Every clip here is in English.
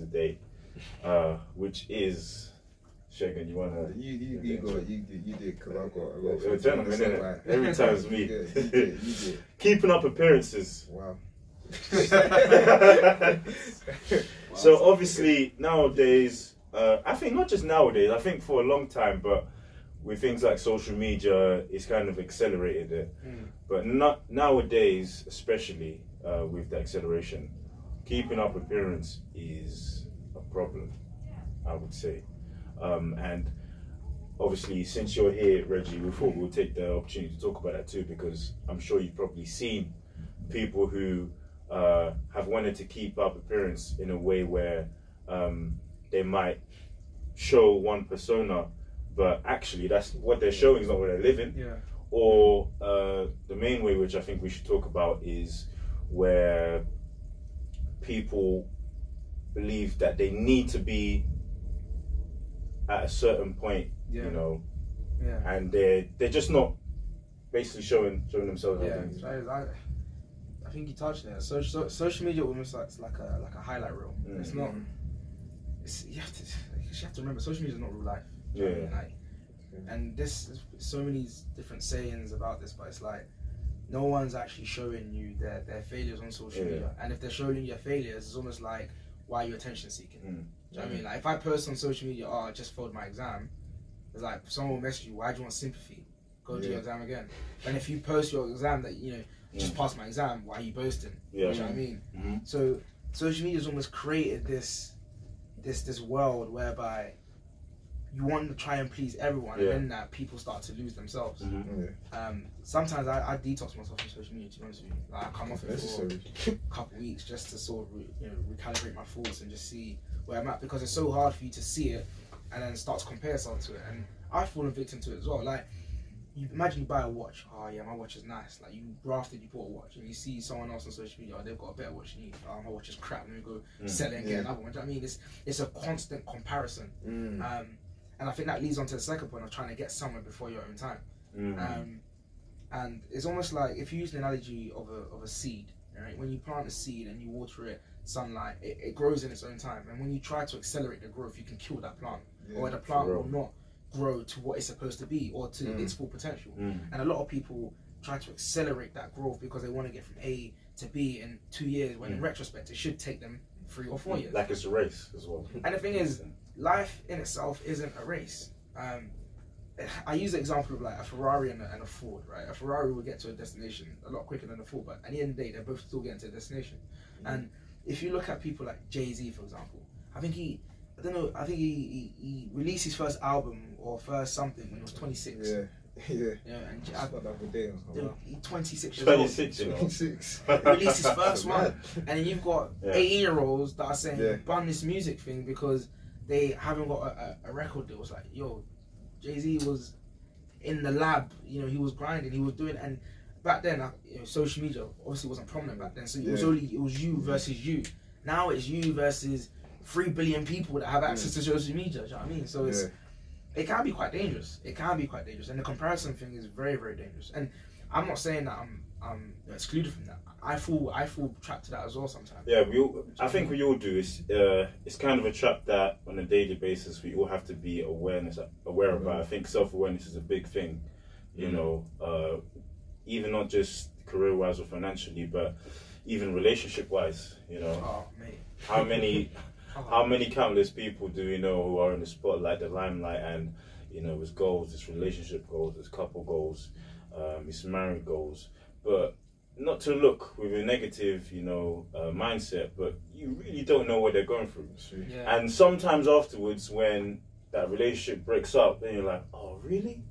of the day, uh, which is Shagan. You wanna? You you you go you did you did because I got I got You're a gentleman, something to say, innit? like- Every time it's me. You did, you did, you did. Keeping up appearances. Wow. so obviously nowadays, uh, I think not just nowadays. I think for a long time, but with things like social media, it's kind of accelerated it. Mm. But not nowadays, especially uh, with the acceleration, keeping up appearance is a problem. I would say, um, and obviously since you're here, Reggie, we thought we'll take the opportunity to talk about that too, because I'm sure you've probably seen people who uh, have wanted to keep up appearance in a way where um, they might show one persona, but actually that's what they're showing is not what they're living. Yeah. Or uh, the main way, which I think we should talk about, is where people believe that they need to be at a certain point, Yeah. you know, Yeah. and they're they're just not basically showing showing themselves. Yeah, I, I think you touched there. Social so, social media almost like it's like a like a highlight reel. Mm. It's not. It's you have to you have to remember social media is not real life. Do you know what I mean? Yeah. Like, and this there's so many different sayings about this, but it's like no one's actually showing you their their failures on social Yeah. media. And if they're showing you their failures, it's almost like why are you attention seeking? Mm. Do you know what I mean? Like if I post on social media, oh I just failed my exam, it's like someone will message you, why do you want sympathy? Go do your exam again. And if you post your exam that you know just Mm. passed my exam, why are you boasting? Yeah. Do you know what I mean? Mhm. So social media's almost created this this this world whereby you want to try and please everyone, Yeah. and then that people start to lose themselves. Mhm. Yeah. Um, sometimes I, I detox myself from social media. To be honest with you, like I come off it for a couple weeks just to sort of re, you know recalibrate my thoughts and just see where I'm at because it's so hard for you to see it and then start to compare yourself to it. And I've fallen victim to it as well. Like you imagine you buy a watch. Oh yeah, my watch is nice. Like you grafted, you bought a watch, and you see someone else on social media. Oh, they've got a better watch than you. Oh, my watch is crap. Let me go Mm. sell it and Yeah. get another one. Do you know what I mean? It's it's a constant comparison. Mm. Um, and I think that leads on to the second point of trying to get somewhere before your own time. Mm. Um, and it's almost like if you use the analogy of a, of a seed, right? When you plant a seed and you water it, sunlight, it, it grows in its own time. And when you try to accelerate the growth, you can kill that plant, Yeah. or the plant will not grow to what it's supposed to be or to Mm. its full potential. Mm. And a lot of people try to accelerate that growth because they want to get from A to B in two years. When in Mm. retrospect, it should take them three or four years. Like it's a race as well. And the thing is, life in itself isn't a race. Um, I use the example of like a Ferrari and a, and a Ford, right? A Ferrari will get to a destination a lot quicker than a Ford, but at the end of the day, they're both still getting to a destination. And if you look at people like Jay Z, for example, I think he, I don't know, I think he, he, he released his first album or first something when he was 26. Yeah. Yeah. Yeah, and J- I, like the other day. I was dude, like, 26 years old. 26, you know. 26. Released his first one. And you've got Yeah. 18 year olds that are saying, Yeah. ban this music thing because they haven't got a, a, a record deal. It's like, yo, Jay Z was in the lab, you know, he was grinding, he was doing, and back then, you know, social media obviously wasn't prominent back then, so it was only, it was you versus you. Now it's you versus 3 billion people that have access to social media, do you know what I mean? So it's, Yeah. it can be quite dangerous. It can be quite dangerous, and the comparison thing is very, very dangerous. And I'm not saying that I'm I'm excluded from that. I fall I fall trapped to that as well sometimes. Yeah, we. All, I think we all do. It's uh, it's kind of a trap that on a daily basis we all have to be awareness aware about. I think self awareness is a big thing. You Mm. know, uh, even not just career wise or financially, but even relationship wise. You know, Oh how many Oh, how many countless people do you know who are in the spotlight, the limelight, and you know, it's goals, it's relationship goals, it's couple goals, um, it's married goals, but not to look with a negative, you know, uh, mindset, but you really don't know what they're going through. Yeah. And sometimes afterwards, when that relationship breaks up, then you're like, oh, really?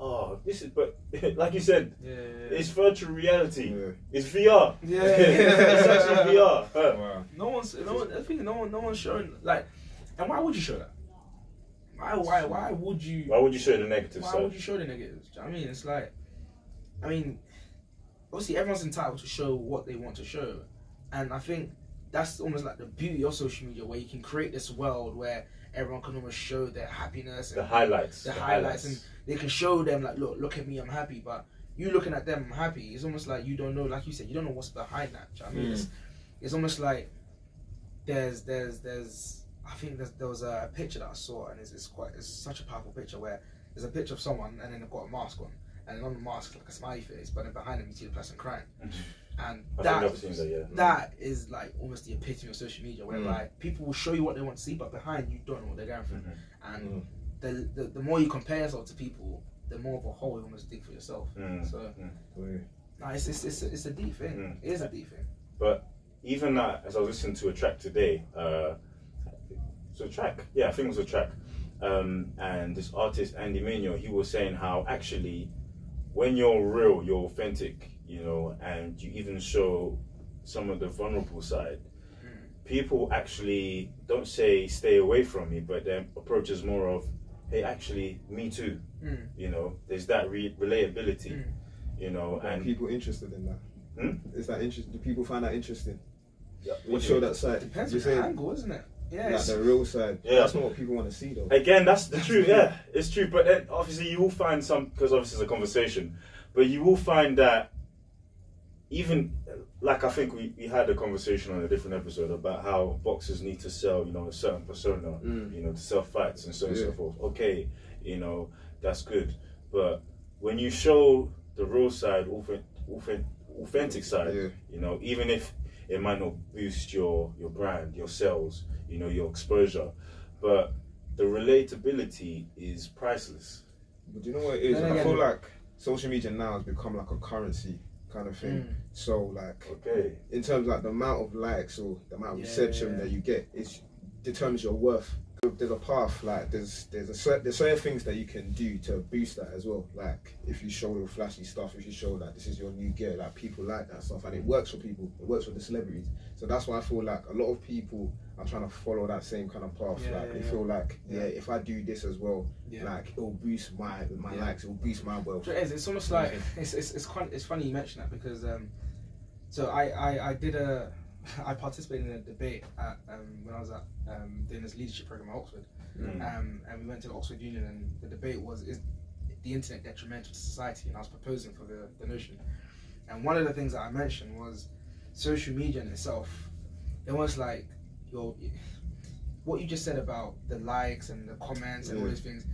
Oh, this is, but like you said, yeah. it's virtual reality. Yeah. It's VR. Yeah. it's actually VR. Huh. Wow. No one's no one. I think no one no one's showing like. And why would you show that? Why why why would you? Why would you show the negative Why side? would you show the negatives? Do you know what I mean, it's like, I mean, obviously everyone's entitled to show what they want to show, and I think that's almost like the beauty of social media, where you can create this world where everyone can almost show their happiness The highlights. the highlights, and they can show them like, look, look at me, I'm happy. But you looking at them, I'm happy. It's almost like you don't know, like you said, you don't know what's behind that. You know what I mean, Mm. it's, it's almost like there's there's there's I think there's, there was a picture that I saw and it's, it's quite it's such a powerful picture where there's a picture of someone and then they've got a mask on and on the mask like a smiley face but then behind them you see the person crying and that, that, yeah. that is like almost the epitome of social media whereby people will show you what they want to see but behind you don't know what they're going through Mhm. and Mm. the, the the more you compare yourself to people the more of a hole you almost dig for yourself Mm. so Wait. no, it's, it's, it's, a, it's a deep thing Mm. it is a deep thing But even that, as I was listening to a track today, uh, it's a track, yeah, I think it was a track, um, and this artist Andy Mineo, he was saying how actually, when you're real, you're authentic, you know, and you even show some of the vulnerable side. Mm. People actually don't say stay away from me, but their approach is more of, hey, actually, me too. Mm. You know, there's that re- relatability, Mm. you know, Are and people interested in that? Hmm? Is that interesting? Do people find that interesting? Yeah, What show that side? depends on the angle isn't it yeah like the real side. Yeah. That's not what people want to see though. Again, that's the truth. Yeah, it's true. But then obviously, you will find some because obviously it's a conversation. But you will find that even like I think we, we had a conversation on a different episode about how boxers need to sell, you know, a certain persona, Mm. you know, to sell fights and so on and so forth. Okay, you know, that's good. But when you show the real side, authentic, authentic, authentic side, Yeah. you know, even if it might not boost your your brand, your sales, you know, your exposure, but the relatability is priceless. But do you know what it is? Then I again- feel like social media now has become like a currency kind of thing. Mm. So like Okay. in terms of like the amount of likes or the amount of Yeah, reception yeah. that you get, it determines your worth. There's a path, like there's there's a there's certain things that you can do to boost that as well. Like if you show your flashy stuff, if you show that this is your new gear, like people like that stuff, and it works for people. It works for the celebrities. So that's why I feel like a lot of people are trying to follow that same kind of path. Yeah, like yeah, they yeah. feel like yeah, if I do this as well, like it'll boost my my likes, it'll boost my wealth. So it is. It's almost like it's it's it's, quite, it's funny you mention that because um, so I, I I did a I participated in a debate at um when I was at um doing this leadership program at Oxford Mm. um and we went to the Oxford Union and the debate was is the internet detrimental to society and I was proposing for the the notion and one of the things that I mentioned was social media in itself it was like your what you just said about the likes and the comments and all Yeah. those things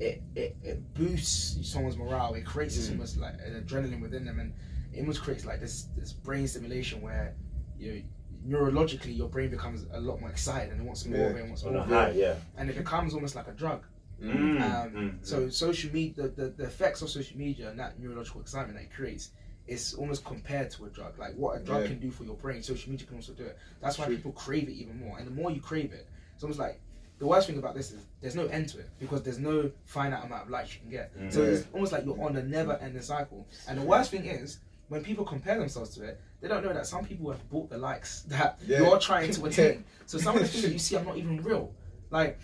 it, it, it boosts someone's morale. It creates Mm. almost like an adrenaline within them, and it almost creates like this this brain stimulation where you neurologically your brain becomes a lot more excited and it wants more of it, and wants more of it, yeah. and it becomes almost like a drug. Mm, Um, mm, So social media, the, the, the effects of social media and that neurological excitement that it creates is almost compared to a drug. Like what a drug Yeah. can do for your brain, social media can also do it. That's why True. people crave it even more. And the more you crave it, it's almost like the worst thing about this is there's no end to it because there's no finite amount of likes you can get. Mm. So it's almost like you're on a never ending cycle. And the worst thing is when people compare themselves to it, they don't know that some people have bought the likes that Yeah. you're trying to attain. So some of the things that you see are not even real. Like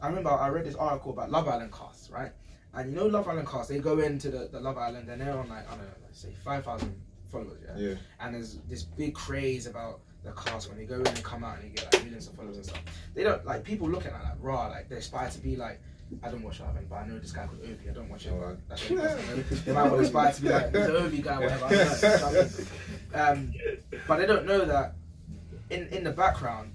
I remember I read this article about Love Island casts, right? And you know Love Island cast, they go into the, the Love Island and they're on like I don't know, let's say five thousand followers, yeah? Yeah. And there's this big craze about the cast when they go in and come out and they get like millions of followers and stuff. They don't like people looking at like raw, like they aspire to be like I don't watch Love but I know this guy called Ovie. I don't watch it, but that's what. They might want to aspire to be like the Ovie guy, whatever. I don't know, you know what I mean? um, but they don't know that in in the background,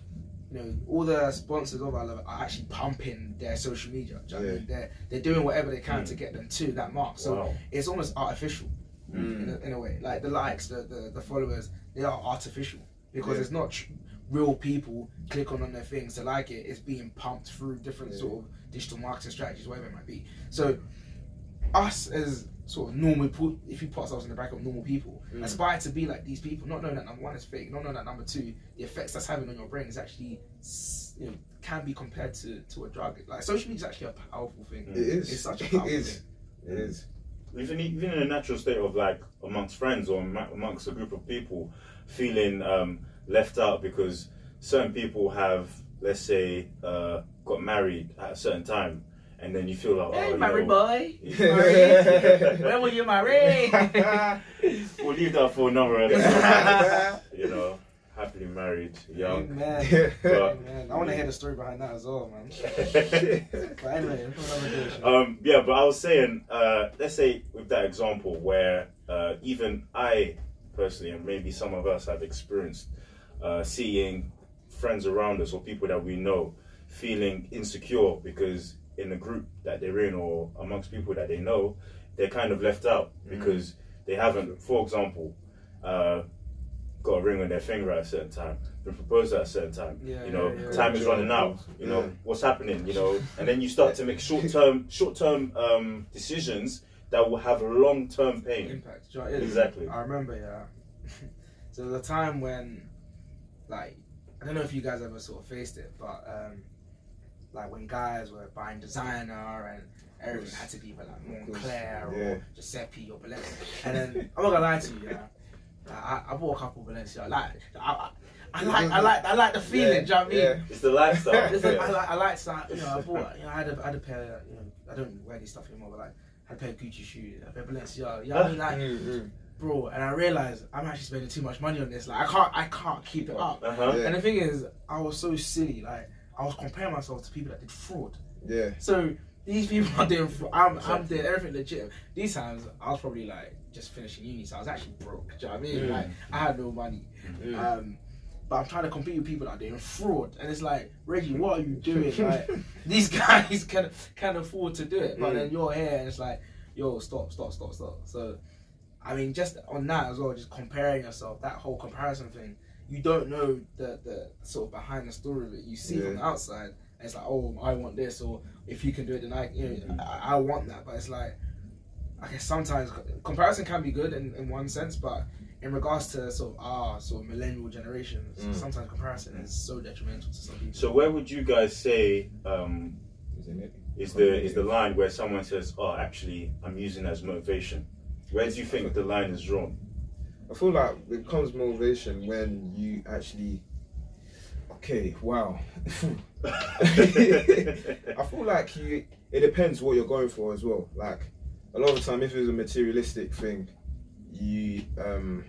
you know, all the sponsors of I Love It are actually pumping their social media. Do you know what I mean? They're they're doing whatever they can to get them to that mark. So wow. it's almost artificial Mm. in, a, in a way. Like the likes, the, the, the followers, they are artificial because Yeah. it's not real people clicking on their things to like it. It's being pumped through different Yeah. sort of digital marketing strategies, whatever it might be. So us as sort of normal, pu- if you put ourselves in the bracket of normal people, Mm. aspire to be like these people. Not knowing that number one is fake, not knowing that number two, the effects that's having on your brain is actually, you know, can be compared to, to a drug. Like social media is actually a powerful thing. It is. It's such a It powerful is. thing. It is. even even in a natural state of like amongst friends or ama- amongst a group of people feeling um, left out because certain people have let's say uh, got married at a certain time and then you feel like oh, Hey, you married know, boy. Married. when will you marry? we'll leave that for another episode you know happily married young Amen. But- Amen. I want to hear the story behind that as well, man. But anyway, um, yeah, but I was saying, uh, let's say with that example where uh, even I personally, and maybe some of us have experienced uh, seeing friends around us or people that we know feeling insecure because in the group that they're in or amongst people that they know, they're kind of left out because they haven't, for example, uh, got a ring on their finger at a certain time, been proposed at a certain time. Yeah, you know, yeah, yeah. time is running out. You know, what's happening? You know, and then you start to make short term, short term um, decisions that will have long term pain. impact. You know what it is? Exactly. I remember, yeah. so the time when, like, I don't know if you guys ever sort of faced it, but um, like when guys were buying designer and everything had to be like. Moncler Yeah. or Giuseppe or Balenciaga, and then I'm not gonna lie to you, yeah. Like, I, I bought a couple Balenciaga. Like, I, I, I like, I like, I like the feeling. Yeah, do you know what I mean? yeah. It's the lifestyle. Listen, yeah. I like, I like, that, you know, I bought, you know, I had a, I had a pair, you know, I don't wear this stuff anymore, but like, I had a pair of Gucci shoes, a pair of Balenciaga, you know what I mean? Like, Mm, mm. bro, and I realized I'm actually spending too much money on this. Like, I can't, I can't keep it up. Uh-huh. Yeah. And the thing is, I was so silly. Like, I was comparing myself to people that did fraud. Yeah. So these people are doing fraud. I'm, I'm doing everything legit. These times, I was probably like just finishing uni, so I was actually broke. Do you know what I mean? Mm. Like, I had no money. Mm. Um, but I'm trying to compete with people that are doing fraud, and it's like, Reggie, what are you doing? Like, these guys can can afford to do it, but Mm. then you're here, and it's like, yo, stop, stop, stop, stop. So, I mean, just on that as well, just comparing yourself, that whole comparison thing, you don't know the the sort of behind the story of it. You see from the outside, and it's like, oh, I want this, or if you can do it, then I, you know, I, I want that. But it's like, I guess sometimes comparison can be good in, in one sense, but in regards to sort of our sort of millennial generations, Mm. sometimes comparison is so detrimental to some people. So where would you guys say um, Isn't it? is the is the line where someone says, "Oh, actually, I'm using it as motivation"? Where do you think the line is drawn? I feel like it becomes motivation when you actually. Okay, wow. I feel like you. It depends what you're going for as well. Like a lot of the time, if it's a materialistic thing, you um.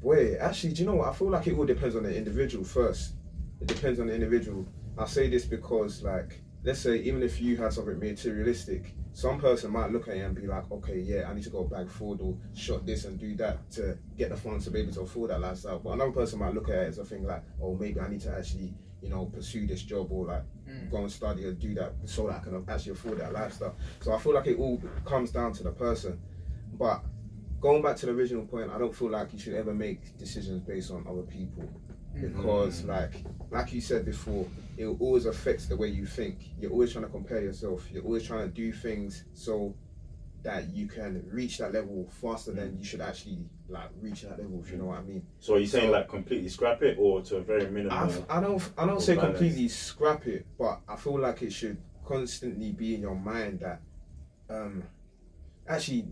Wait, actually, do you know what? I feel like it all depends on the individual first. It depends on the individual. I say this because, like, let's say even if you had something materialistic, some person might look at it and be like, okay, yeah, I need to go back food or shot this and do that to get the funds to be able to afford that lifestyle. But another person might look at it as a thing like, oh, maybe I need to actually, you know, pursue this job or like Mm. go and study or do that so that I can actually afford that lifestyle. So I feel like it all comes down to the person. But going back to the original point, I don't feel like you should ever make decisions based on other people because like like you said before it always affects the way you think you're always trying to compare yourself you're always trying to do things so that you can reach that level faster than you should actually like reach that level if you know what i mean So are you saying So- like completely scrap it or to a very minimal? I've, i don't i don't say balance. completely scrap it but i feel like it should constantly be in your mind that um actually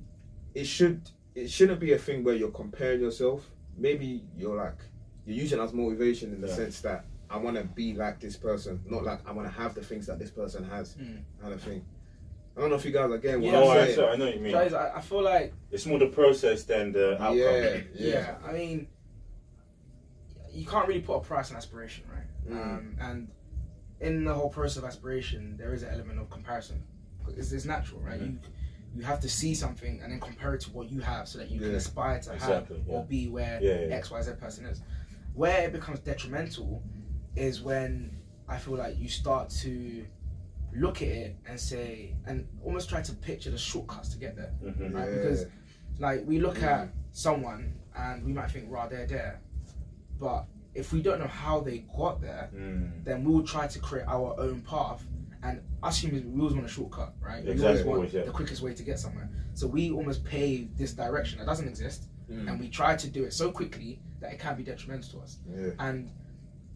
it should it shouldn't be a thing where you're comparing yourself maybe you're like you're using as motivation in the Yeah. sense that I want to be like this person, not like I want to have the things that this person has, Mm. kind of thing. I don't know if you guys are getting what Yeah, I'm I, saying. so I know what you mean. Guys, I, I feel like It's more the process than the outcome. Yeah, yeah. yeah, I mean, you can't really put a price on aspiration, right? Mm. Um, and in the whole process of aspiration, there is an element of comparison. It's, it's natural, right? Mhm. You you have to see something and then compare it to what you have, so that you can aspire to Exactly, have or be where Yeah, yeah. X Y Z person is. Where it becomes detrimental is when I feel like you start to look at it and say and almost try to picture the shortcuts to get there Mhm. right? Yeah. Because like we look at someone and we might think, "Right, they're there," but if we don't know how they got there, Mm. then we will try to create our own path. And us humans, we always want a shortcut, right? We always want always, yeah. the quickest way to get somewhere. So we almost pave this direction that doesn't exist, Mm. and we try to do it so quickly that it can be detrimental to us. yeah. And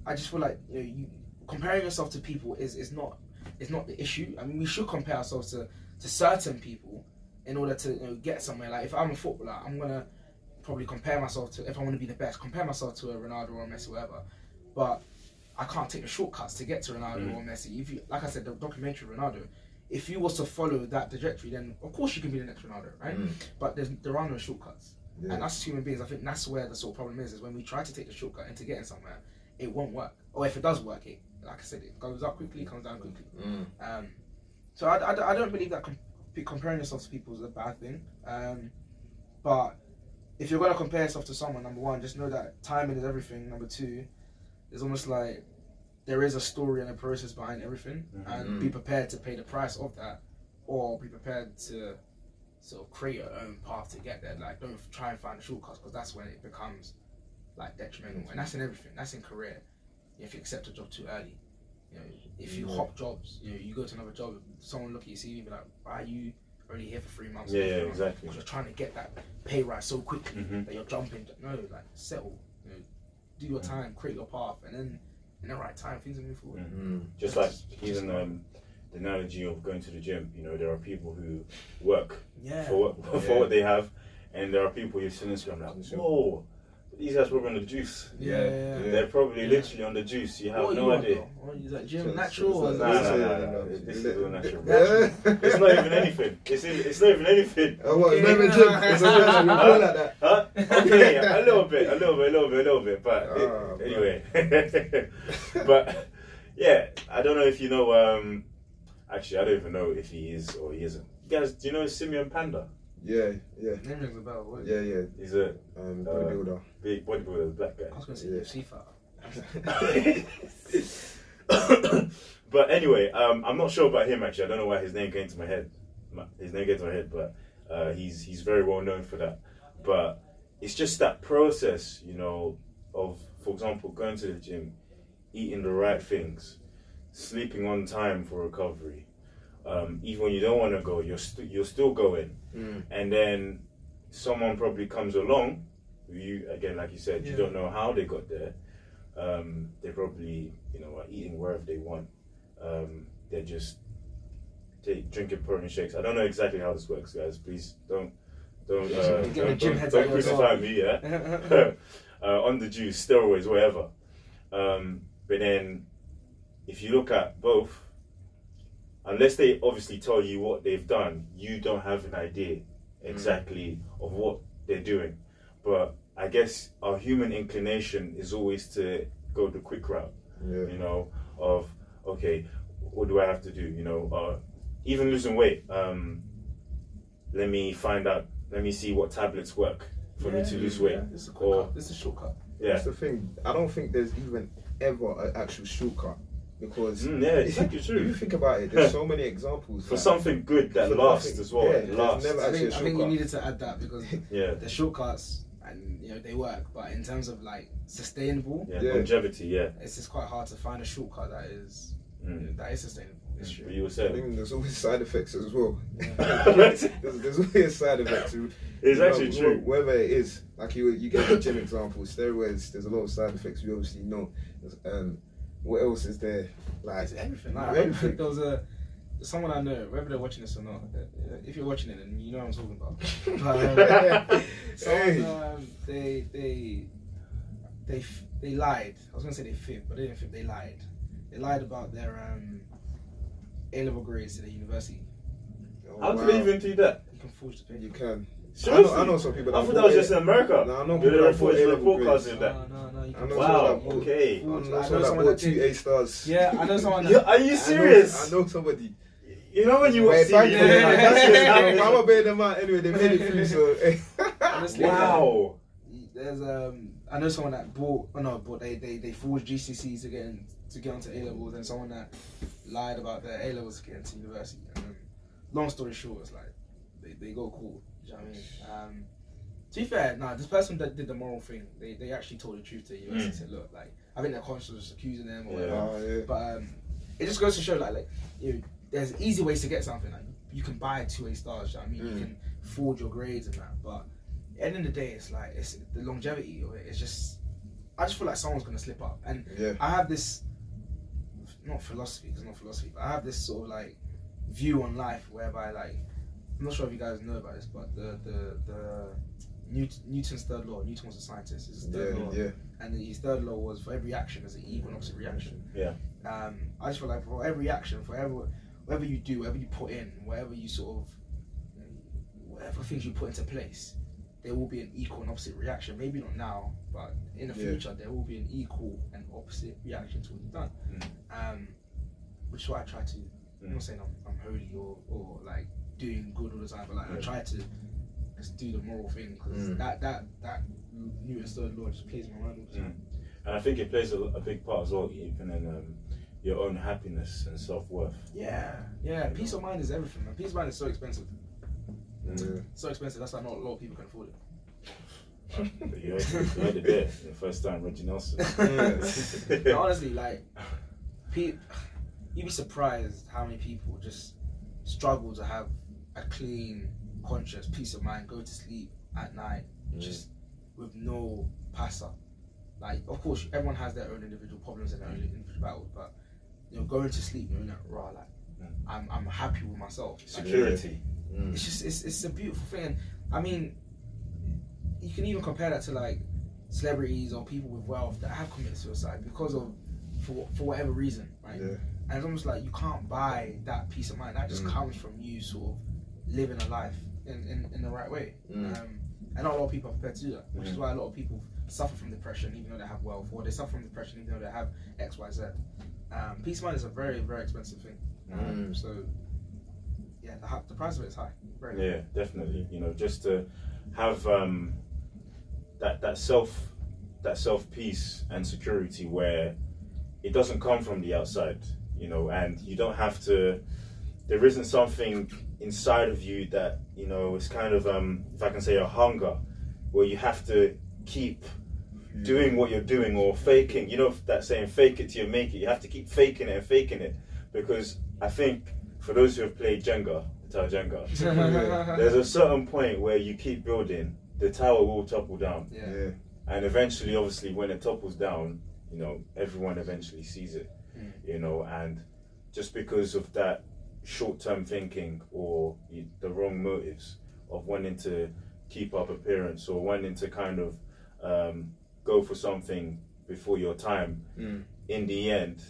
I just feel like you know, you, comparing yourself to people is, is not is not the issue. I mean, we should compare ourselves to, to certain people in order to you know, get somewhere. Like if I'm a footballer, I'm gonna probably compare myself to if I want to be the best, compare myself to a Ronaldo or a Messi, whatever. But I can't take the shortcuts to get to Ronaldo Mm. or Messi. If you, like I said, the documentary Ronaldo. If you was to follow that trajectory, then of course you can be the next Ronaldo, right? Mm. But there's, there are no shortcuts. Yeah. And us as human beings, I think that's where the sort of problem is, is when we try to take the shortcut into getting somewhere, it won't work. Or if it does work, it, like I said, it goes up quickly, comes down quickly. Mm. Um, so I, I, I don't believe that com- comparing yourself to people is a bad thing. Um, but if you're going to compare yourself to someone, number one, just know that timing is everything. Number two, it's almost like there is a story and a process behind everything, Mhm. and be prepared to pay the price of that, or be prepared to sort of create your own path to get there. Like, don't try and find the shortcuts because that's when it becomes like detrimental, and that's in everything. That's in career. If you accept a job too early, you know, if you Yeah. hop jobs, you know, you go to another job, someone look at your CV and be like, "Why are you only here for three months?" Yeah, yeah, exactly. Because you're trying to get that pay rise so quickly Mhm. that you're jumping. No, like settle. You know, do your time, create your path, and then in the right time, things will move forward. Mm. Mm. Just like even um, the analogy of going to the gym, you know, there are people who work Yeah. for what for Yeah. what they have, and there are people who see on Instagram like, Sure. whoa, these guys probably on the juice. Yeah, yeah, yeah. Yeah. They're probably Yeah. literally on the juice. You have What no you idea. though? What is that gym So- natural so- or so- is Nah, nah, nah, so- nah. so- This is all natural. It's not even anything. It's it's not even anything. Oh, what? Okay. Never gym. It's a gym. You like that. Huh? Okay, a little bit, a little bit, a little bit, a little bit, but it- Ah, anyway. but yeah, I don't know if you know. Um, actually, I don't even know if he is or he isn't. You guys, do you know Simeon Panda? Yeah, yeah, Name rings a bell. What? yeah, yeah. He's a Um, Uh, bodybuilder. big bodybuilder, black guy. I was gonna say Yeah. UFC fighter. but anyway, um, I'm not sure about him actually. I don't know why his name came to my head. His name came to my head, but uh, he's he's very well known for that. But it's just that process, you know, of for example, going to the gym, eating the right things, sleeping on time for recovery. Um, even when you don't want to go, you're st- you're still going, Mm. and then someone probably comes along. You again, like you said, you don't know how they got there. Um, they probably, you know, are eating wherever they want. Um, they're just take, drinking protein shakes. I don't know exactly how this works, guys. Please don't don't uh, don't, don't, don't crucify me. Yeah, uh, on the juice, steroids, whatever. Um, but then, if you look at both, unless they obviously tell you what they've done, you don't have an idea exactly of what they're doing. But I guess our human inclination is always to go the quick route Yeah. you know, of okay, what do I have to do? You know, uh, even losing weight. Um, let me find out. Let me see what tablets work for me to lose weight. Is a quick Or cut. Is a shortcut. yeah, That's the thing. I don't think there's even ever an actual shortcut because Mm, yeah, it's actually if you think about it, there's so many examples For like- something good that lasts nothing. as well. Yeah, lasts. never- I think, a I think you needed to add that because yeah, the shortcuts and you know they work, but in terms of like sustainable, yeah, Yeah. longevity. Yeah, it's just quite hard to find a shortcut that is mm. that is sustainable. It's But true. you were I saying think there's always side effects as well. Yeah. there's, there's always side effects. to- it's you know, actually wh- true. Whether it is like you, you get the gym example, steroids. There's a lot of side effects. We obviously know. Um, what else is there? Like It's everything. Like, I Everything. think there was a someone I know, whether they're watching this or not. uh, If you're watching it, then you know what I'm talking about. But, um, someone, Hey. um, they they they they lied. I was gonna say they fibbed, but they didn't fib. They lied. They lied about their um, A level grades at the university. oh, How wow. do they even do that? You can forge the paper. You can. Seriously? I know, I know some people. I thought that was just in America. No, I know You're people the that report, bought the A-level report grades. that. No, no, no. You I know Wow, someone that okay. I Forge- know I know someone that someone bought two. A stars. Yeah, I know someone. Yeah, are you I know- serious? I know somebody. You know when you watch Wait, TV, thank you. you're like, that's just I'm happening. gonna pay them out anyway. They made it through, so. Honestly, Wow. There's um I know someone that bought oh no bought they they they forged GCSEs to get in, to get onto A levels and someone that lied about their A levels to get into university. And um, long story short, it's like they, they go cool. Do you know what I mean? Um, to be fair, nah, this person that did the moral thing, they, they actually told the truth to the university. Mm. Said, look, like I think their conscience was accusing them or Yeah. whatever. Oh, yeah. But um, it just goes to show like like you know, there's easy ways to get something. Like you can buy two A stars. You know what I mean, Mm. you can forge your grades and that. But at the end of the day, it's like it's the longevity of it. It's just I just feel like someone's gonna slip up, and Yeah. I have this not philosophy, because not philosophy, but I have this sort of like view on life whereby like I'm not sure if you guys know about this, but the the the Newt- Newton's third law. Newton was a scientist. His third law, Yeah, yeah. and his third law was for every action there's an equal and opposite reaction. Yeah. Um, I just feel like for every action, for every whatever you do, whatever you put in, whatever you sort of whatever things you put into place, there will be an equal and opposite reaction. Maybe not now, but in the Yeah. future there will be an equal and opposite reaction to what you've done. Um, which is why I try to. I'm Mm. not saying I'm, I'm holy or, or like doing good all the time, but like I try to just do the moral thing because Mm. that that that Newton's third law just plays my mind all the time. and I think it plays a, a big part as well, even in um, your own happiness and self worth. Yeah, yeah. Peace of mind is everything, man. Peace of mind is so expensive. Yeah. So expensive. That's why not a lot of people can afford it. You you heard it there, the first time, Reggie Nelson. No, honestly, like, pe- you'd be surprised how many people just struggle to have a clean conscious peace of mind, go to sleep at night, Mm. just with no passa. Like, of course, everyone has their own individual problems and their own individual battles, but you know, going to sleep knowing that raw, like, Mm. I'm I'm happy with myself. Like, Security. Mm. it's just it's, it's a beautiful thing i mean you can even compare that to like celebrities or people with wealth that have committed suicide because of for, for whatever reason right Yeah. and it's almost like you can't buy that peace of mind that just Mm. comes from you sort of living a life in, in, in the right way Mm. um, and not a lot of people are prepared to do that which is Mhm. why a lot of people suffer from depression even though they have wealth or they suffer from depression even though they have xyz um, peace of mind is a very very expensive thing um, Mm. so yeah the, the price of it is high very high. Yeah, definitely. You know, just to have um, that that self that self peace and security where it doesn't come from the outside. You know, and you don't have to. There isn't something inside of you that you know is kind of um, if I can say a hunger, where you have to keep doing what you're doing or faking. You know that saying, "Fake it till you make it." You have to keep faking it and faking it because I think for those who have played Jenga, the tower Jenga, there's a certain point where you keep building, the tower will topple down, yeah. Yeah. and eventually, obviously, when it topples down, you know, everyone eventually sees it. Mm. You know, and just because of that short-term thinking or the wrong motives of wanting to keep up appearance or wanting to kind of um, go for something before your time, Mm. in the end,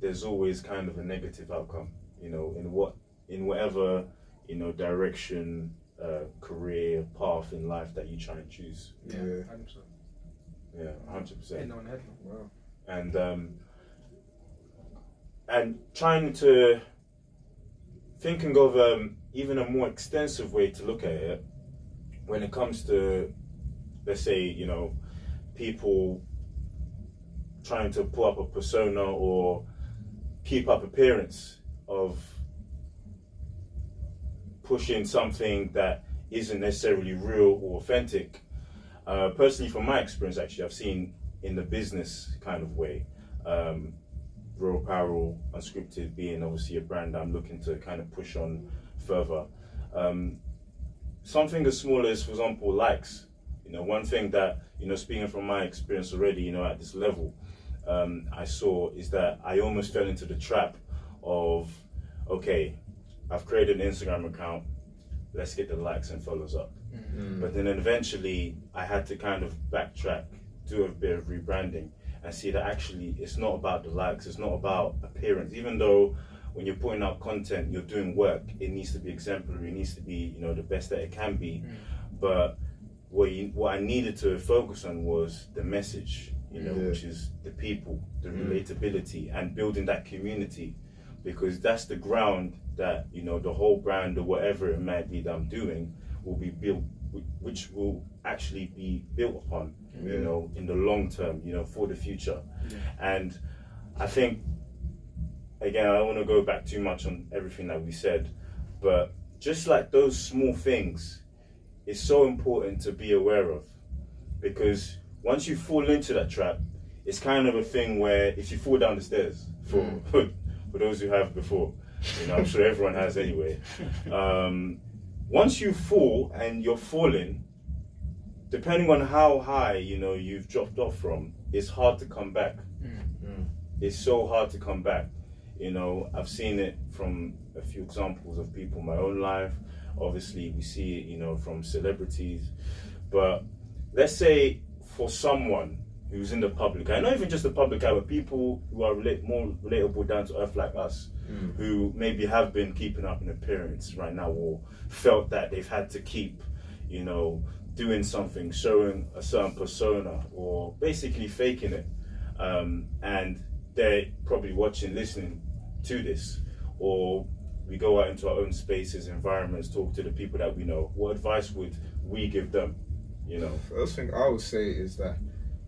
there's always kind of a negative outcome. You know, in what in whatever you know direction, uh, career path in life that you try and choose. Yeah, Yeah. 100%. Yeah, hundred Ain't percent. no one ahead. Wow. And um, and trying to thinking of um, even a more extensive way to look at it when it comes to let's say you know people trying to pull up a persona or keep up appearance of pushing something that isn't necessarily real or authentic. Uh, personally, from my experience, actually, I've seen in the business kind of way, um, Raw Apparel, Unscripted being obviously a brand I'm looking to kind of push on further. Um, something as small as, for example, likes. You know, one thing that, you know, speaking from my experience already, you know, at this level, um, I saw is that I almost fell into the trap of, okay, I've created an Instagram account, let's get the likes and follows up. Mm. But then eventually I had to kind of backtrack, do a bit of rebranding, and see that actually it's not about the likes, it's not about appearance. Even though when you're putting out content, you're doing work, it needs to be exemplary, it needs to be, you know, the best that it can be. Mm. But what you, what I needed to focus on was the message, you know, Yeah. which is the people, the Mm. relatability, and building that community, because that's the ground that you know the whole brand or whatever it might be that I'm doing will be built, which will actually be built upon, Yeah. you know, in the long term, you know, for the future. Yeah. And I think, again, I don't want to go back too much on everything that we said, but just like those small things, it's so important to be aware of because once you fall into that trap, it's kind of a thing where if you fall down the stairs, for for those who have before, you know, I'm sure everyone has anyway. Um, once you fall and you're falling, depending on how high you know you've dropped off from, it's hard to come back. Mm. It's so hard to come back. You know, I've seen it from a few examples of people in my own life. Obviously, we see it, you know, from celebrities. But let's say for someone who's in the public eye, not even just the public eye, but people who are relate, more relatable down to earth like us, Mm. who maybe have been keeping up an appearance right now or felt that they've had to keep, you know, doing something, showing a certain persona or basically faking it. Um, and they're probably watching, listening to this, or we go out into our own spaces, environments, talk to the people that we know. What advice would we give them? You know, First thing I would say is that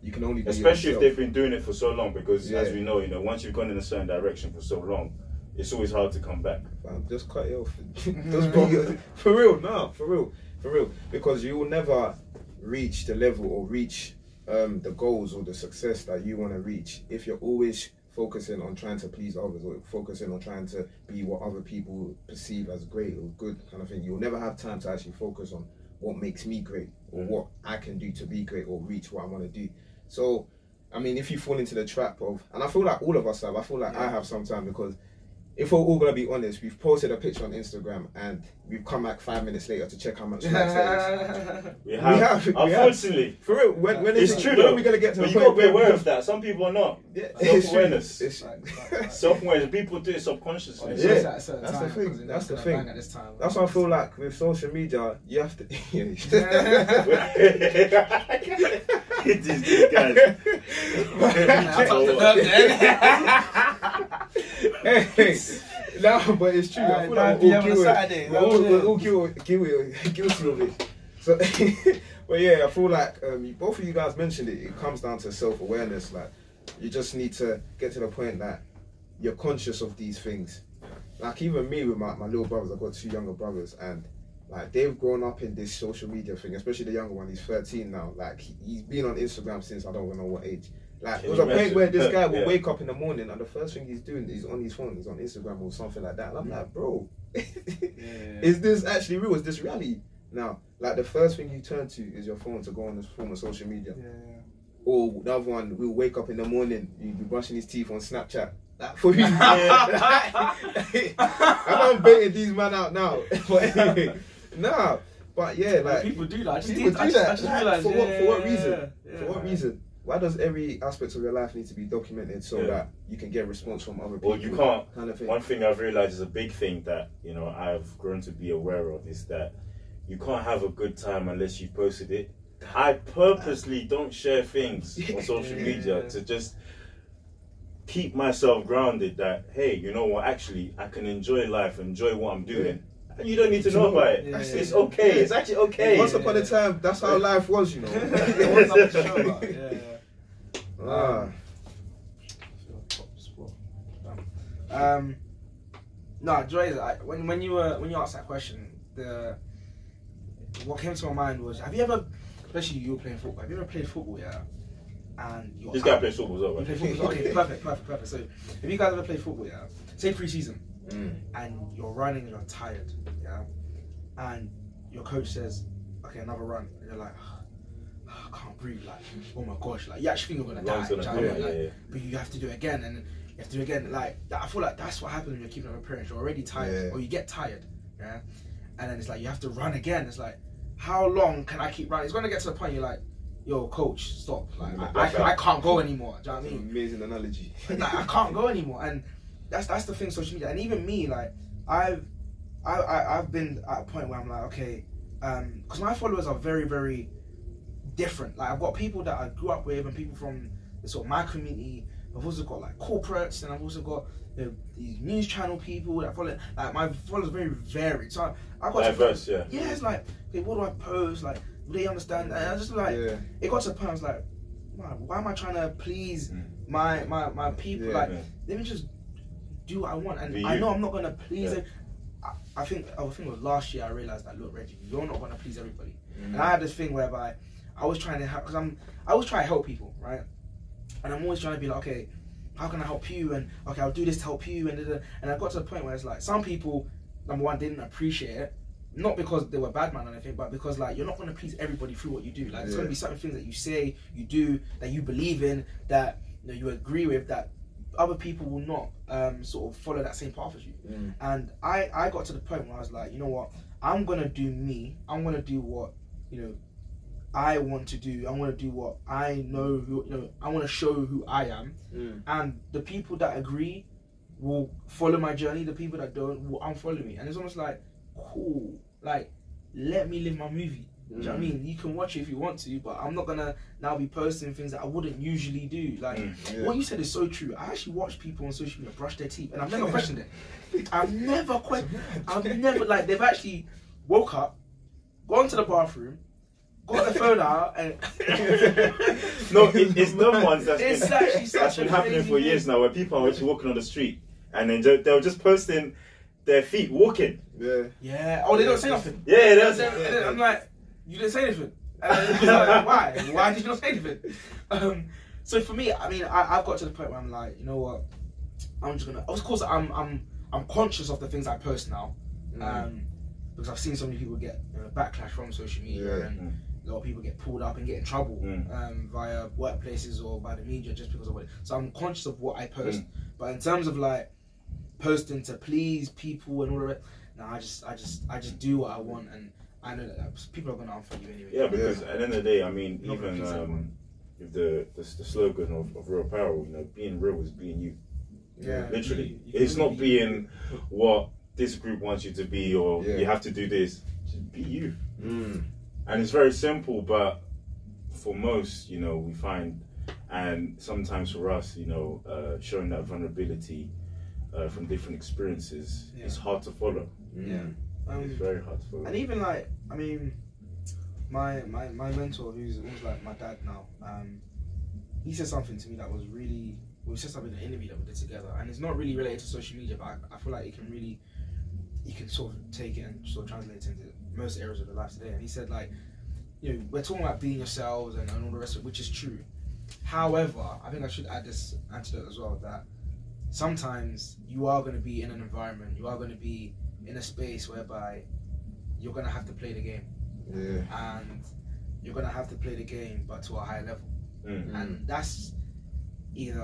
you can only be especially if they've been doing it for so long. Because as we know, you know, once you've gone in a certain direction for so long, it's always hard to come back. Fam, just cut it off. just be for real, no, for real, for real. Because you will never reach the level or reach um, the goals or the success that you want to reach if you're always focusing on trying to please others or focusing on trying to be what other people perceive as great or good kind of thing. You'll never have time to actually focus on what makes me great or Mm. what I can do to be great or reach what I want to do. So, I mean, if you fall into the trap of, and I feel like all of us have, I feel like I Yeah. have sometimes because if we're all gonna be honest, we've posted a picture on Instagram and we've come back five minutes later to check how much likes there is. We We have, have, we have. unfortunately. For real, when, when It's is true when though. are we gonna get to but the you point got to be aware of that. Some people are not. Yeah. Self-awareness. Self-awareness. People do it subconsciously. It's Yeah, just at a certain that's the time, thing, 'cause it that's the thing. At this time. That's why I feel like with social media, you have to. These these guys. I told the dog hey, no, but it's true. I feel like all guilty. Of it. So, but yeah, I feel like um, both of you guys mentioned it. It comes down to self awareness. Like you just need to get to the point that you're conscious of these things. Like even me with my, my little brothers, I've got two younger brothers, and like they've grown up in this social media thing. Especially the younger one, he's 13 now. Like he, he's been on Instagram since I don't know what age. Like Can there was a point where this guy will Yeah. wake up in the morning and the first thing he's doing is on his phone, he's on Instagram or something like that. And I'm like, bro, is this actually real? Is this reality? Now, like the first thing you turn to is your phone to go on this form of social media. Or the other one, we'll wake up in the morning, you'll be brushing his teeth on Snapchat. Like, for me, I'm baiting these man out now. but anyway, nah. But yeah, like people do that. I just, people I do just, that. I just Like, realized. for yeah, what- for what reason? yeah, for what reason? Why does every aspect of your life need to be documented so Yeah. that you can get response from other people? Well, you can't. Kind of thing. One thing I've realized is a big thing that you know I've grown to be aware of is that you can't have a good time unless you've posted it. I purposely don't share things on social Yeah. media to just keep myself grounded. That hey, you know what? Actually, I can enjoy life, enjoy what I'm doing, and you don't need to know about it. Yeah. It's okay. It's actually okay. Once upon a time, that's how life was, you know. ah, Um, no, Joy. I, when when you were when you asked that question, the what came to my mind was: Have you ever, especially you were playing football, have you ever played football? Yeah, and you're This guy plays football as well. Right? play football. Okay, perfect, perfect, perfect. So, if you guys ever played football, yeah, say pre-season, mm, and you're running and you're tired, yeah, and your coach says, "Okay, another run," and you're like. I can't breathe, like, oh my gosh, like, you actually think you're gonna Lungs die, gonna do you know go, what I mean? yeah, Like, yeah. but you have to do it again, and you have to do it again. Like, that, I feel like that's what happens when you're keeping up appearance. You're already tired, Yeah. or you get tired, yeah, and then it's like you have to run again. It's like, how long can I keep running? It's gonna get to the point you're like, yo, coach, stop. Like, I, I, I can't go anymore. Do you know what I mean? amazing analogy. like, I can't go anymore, and that's that's the thing. Social media, and even me, like I've I, I I've been at a point where I'm like, okay, um, because my followers are very very different. Like I've got people that I grew up with, and people from the sort of my community. I've also got like corporates, and I've also got you know, these news channel people that follow. Like my followers are very varied. So I, I got to Diverse, yeah. yeah, it's like, okay, what do I post? Like, do they understand? And I just like, yeah, it got to a point I was like, man, why am I trying to please Mm. my my my people? Yeah, like, yeah. let me just do what I want, and Be I you. know I'm not gonna please Yeah. it. I, I think I think it was last year I realized that look, Reggie, you're not gonna please everybody. Mm. And I had this thing whereby I was trying to help because I'm I was trying to help people, right? And I'm always trying to be like, okay, how can I help you? And okay, I'll do this to help you. And da- da- and I got to the point where it's like some people, number one, didn't appreciate it. Not because they were bad man or anything, but because like you're not gonna please everybody through what you do. Like there's gonna be certain things that you say, you do, that you believe in, that you know you agree with, that other people will not um, sort of follow that same path as you. Mm. And I, I got to the point where I was like, you know what? I'm gonna do me. I'm gonna do what you know I want to do. I want to do what I know. Who, you know, I want to show who I am. Mm. And the people that agree will follow my journey. The people that don't will unfollow me. And it's almost like, cool. Like, let me live my movie. Do you know what I mean? You can watch it if you want to, but I'm not gonna now be posting things that I wouldn't usually do. Like, Mm. Yeah. what you said is so true. I actually watch people on social media brush their teeth, and I've never questioned it. I've never questioned. I've never like they've actually woke up, gone to the bathroom, got the phone out and No, it, it's them ones that's It's been, actually such that's a been happening for years now, where people are actually walking on the street and then they're just posting their feet walking. Yeah. yeah. Oh, they don't say nothing. Yeah, that's And then- and then I'm like, you didn't say anything. And then he's like, why? Why did you not say anything? Um, so for me, I mean, I, I've got to the point where I'm like, you know what? I'm just gonna. Of course, I'm I'm I'm conscious of the things I post now, um, because I've seen so many people get you know, backlash from social media, Yeah. and a lot of people get pulled up and get in trouble Mm. um, via workplaces or by the media just because of what. So I'm conscious of what I post, Mm. but in terms of like posting to please people and all of it, no, I just I just I just do what I want and. I know that people are gonna unfollow you anyway. Yeah, because at the end of the day, I mean, Not gonna even please um, everyone. with the, the the slogan of, of real power, you know, being real is being you. Yeah, Literally, you- you it's not be- being what this group wants you to be, or Yeah. you have to do this. Just be you. Mm. And it's very simple but for most you know we find and sometimes for us you know uh, showing that vulnerability uh, from different experiences Yeah. is hard to follow Mm. Um, it's very hard to follow and even like I mean, my my my mentor, who's almost like my dad now, um, he said something to me that was really. Well, he said something in an interview that we did together, and it's not really related to social media, but I, I feel like it can really, you can sort of take it and sort of translate it into most areas of your life today. And he said like, you know, we're talking about being yourselves and, and all the rest of it, which is true. However, I think I should add this antidote as well that sometimes you are going to be in an environment, you are going to be in a space whereby you're going to have to play the game Yeah. and you're going to have to play the game but to a high level Mm. and that's either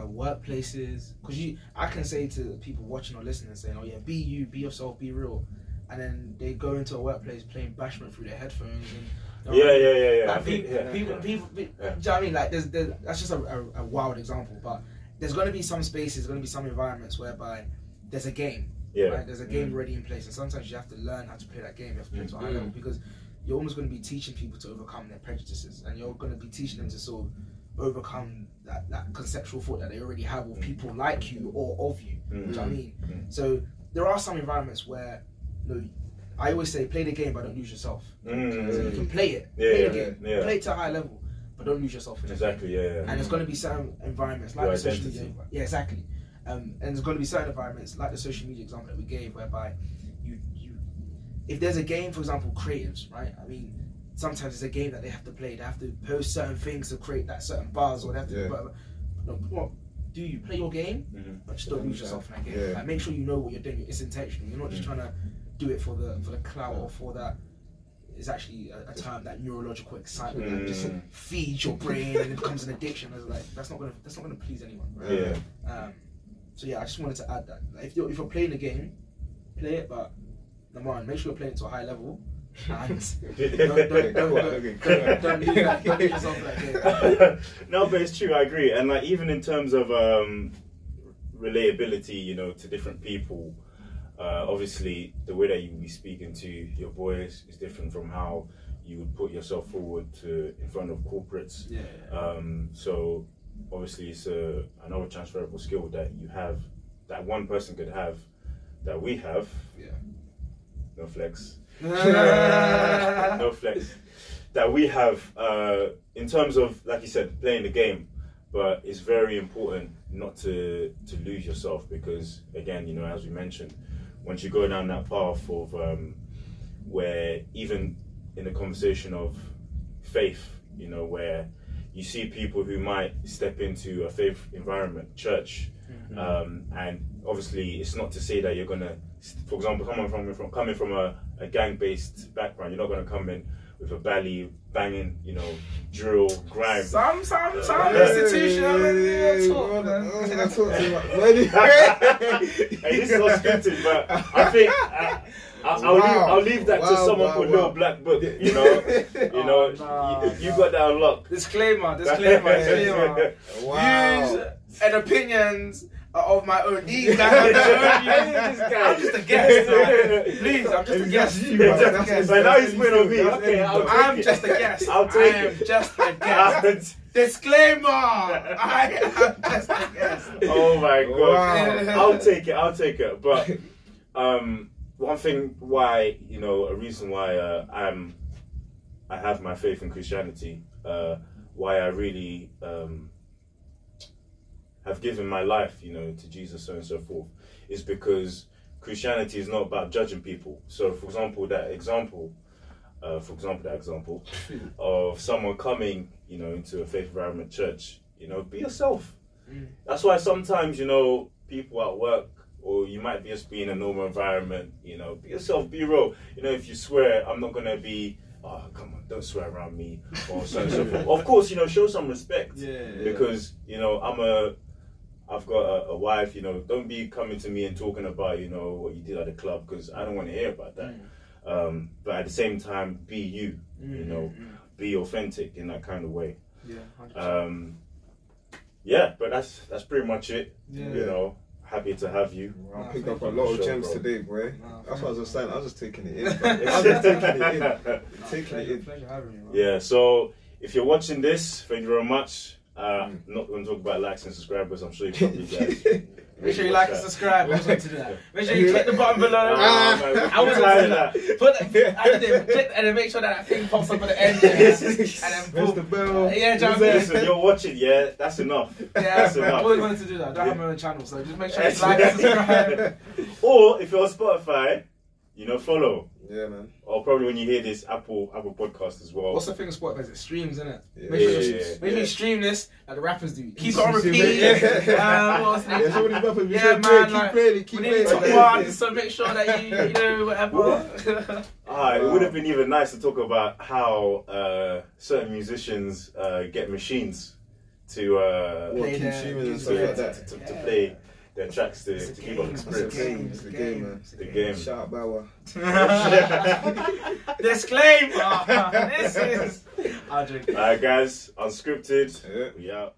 workplaces because you i can say to people watching or listening saying oh yeah be you be yourself be real and then they go into a workplace playing bashment through their headphones and you know, yeah yeah yeah yeah like think- people, yeah, people, yeah. people, pe- Yeah. do you know what I mean? Like, there's, there's that's just a, a, a wild example, but there's going to be some spaces, going to be some environments whereby there's a game, yeah right? There's a game Mm. already in place, and sometimes you have to learn how to play that game. You have to play it to a high Mm. level because you're almost going to be teaching people to overcome their prejudices, and you're going to be teaching them to sort of overcome that, that conceptual thought that they already have of people like you or of you. Do you know what I mean? Mm. So there are some environments where, you know, I always say play the game, but don't lose yourself. Mm. So you can play it, Yeah, play the game, yeah. play it to a high level, but don't lose yourself in it. exactly yeah, yeah. And there's going to be certain environments like Your the social identity. media. Yeah, exactly. Um, and there's going to be certain environments like the social media example that we gave, whereby you you, if there's a game, for example, creatives, right? I mean, sometimes it's a game that they have to play. They have to post certain things to create that certain buzz, or they have to. Yeah. But, no, what do you play your game? Mhm. But just don't lose yourself in that game. Yeah. Like, make sure you know what you're doing. It's intentional. You're not just Mm. trying to do it for the for the clout or for that. It's actually a, a term that neurological excitement that just Mm. feeds your brain and it becomes an addiction. It's like that's not gonna that's not gonna please anyone. Right? yeah Um, so yeah, I just wanted to add that. Like, if you're if you're playing the game, play it, but number one, make sure you're playing it to a high level. And don't, don't, don't, don't, Okay, don't, don't lose that- don't lose yourself in that no, but it's true. I agree. And like even in terms of um, relatability, you know, to different people, uh, obviously the way that you would be speaking to your boys is different from how you would put yourself forward to in front of corporates. Yeah. Um, so obviously it's a another transferable skill that you have that one person could have that we have. Yeah. No flex. no flex. That we have uh, in terms of like you said playing the game but it's very important not to to lose yourself because again you know as we mentioned once you go down that path of um, where even in the conversation of faith you know where you see people who might step into a faith environment church um, and obviously it's not to say that you're gonna for example coming from, from coming from a, a gang based background you're not gonna come in with a belly banging you know drill grime Some, some, some Hey, institutional Hey, talk, what- man. I talk to you about? Where did- hey, this is all scripted, but I think I, I, I'll, leave, I'll leave that to someone wow, called wow. Little Black Book. You know, you know, Oh, nah, you, you nah. got that unlocked. Disclaimer, disclaimer, disclaimer. Wow. Views and opinions are of my own. These guys have their own views. This guy. I'm just a guest, man. Please, I'm just a guest. You, man. Just guest. But now he's putting on me. Okay, I'll I'm it. just a guest. I'll take I am it. just a guest. Disclaimer! I am just a guest. oh my god! Wow. I'll take it. I'll take it. But um, one thing why you know a reason why uh, I'm I have my faith in Christianity, uh, why I really um, have given my life, you know, to Jesus, so and so forth, is because Christianity is not about judging people. So, for example, that example, uh, for example, that example of someone coming, you know, into a faith environment church, you know, be yourself. Mm. That's why sometimes, you know, people at work or you might just be in a normal environment, you know, be yourself, be real. You know, if you swear, I'm not gonna be, oh, come on, don't swear around me, or so and so forth. Of course, you know, show some respect Yeah. because you know I'm a, I've got a, a wife. You know, don't be coming to me and talking about you know what you did at the club because I don't want to hear about that. Um, but at the same time, be you. You know, be authentic in that kind of way. Mm. Yeah. 100%. Um, yeah, but that's that's pretty much it. yeah. You know, happy to have you. I picked up a lot of Sure, gems bro. today, boy. Nah, That's what I was just saying. I was just taking it in. I was just taking it in. Nah, Taking pleasure, it in. pleasure having you. Man. so if you're watching this, thank you very much. Uh, Mm. Not going to talk about likes and subscribers. I'm sure you probably guys. Make sure you like and subscribe. I was going to do that. Make sure you click the button below. Ah, man, I was we going to do that. Put I did it. Click and then make sure that, that thing pops up at the end. Yeah. and then Press boom. the bell. Yeah, jump in. Listen, you're watching, yeah, that's enough. Yeah, That's I enough. always wanted to do that. I don't have my own channel, so just make sure you like and subscribe. or if you're on Spotify, you know, follow. Yeah, man. Or probably when you hear this, Apple Apple Podcast as well. What's the thing with Spotify? It streams, isn't it? Yeah. Make sure, Yeah, you, yeah, make sure yeah. you stream this like the rappers do. Keep it on repeat. Yeah. Um, what else? Yeah, some rappers, Yeah, man, "Play, keep like, playing We keep need playing top it." one, so make sure that you, you know, whatever. Ah, it would have been even nice to talk about how uh, certain musicians uh, get machines to uh, Play keep the- streaming and stuff to, like to, that. to, to play their tracks to, It's to keep up game, the it's a game. It's the game, man. it's The game. Shout out Bauer. Disclaimer. this is. I'll drink. Alright, guys, unscripted. Yeah. We out.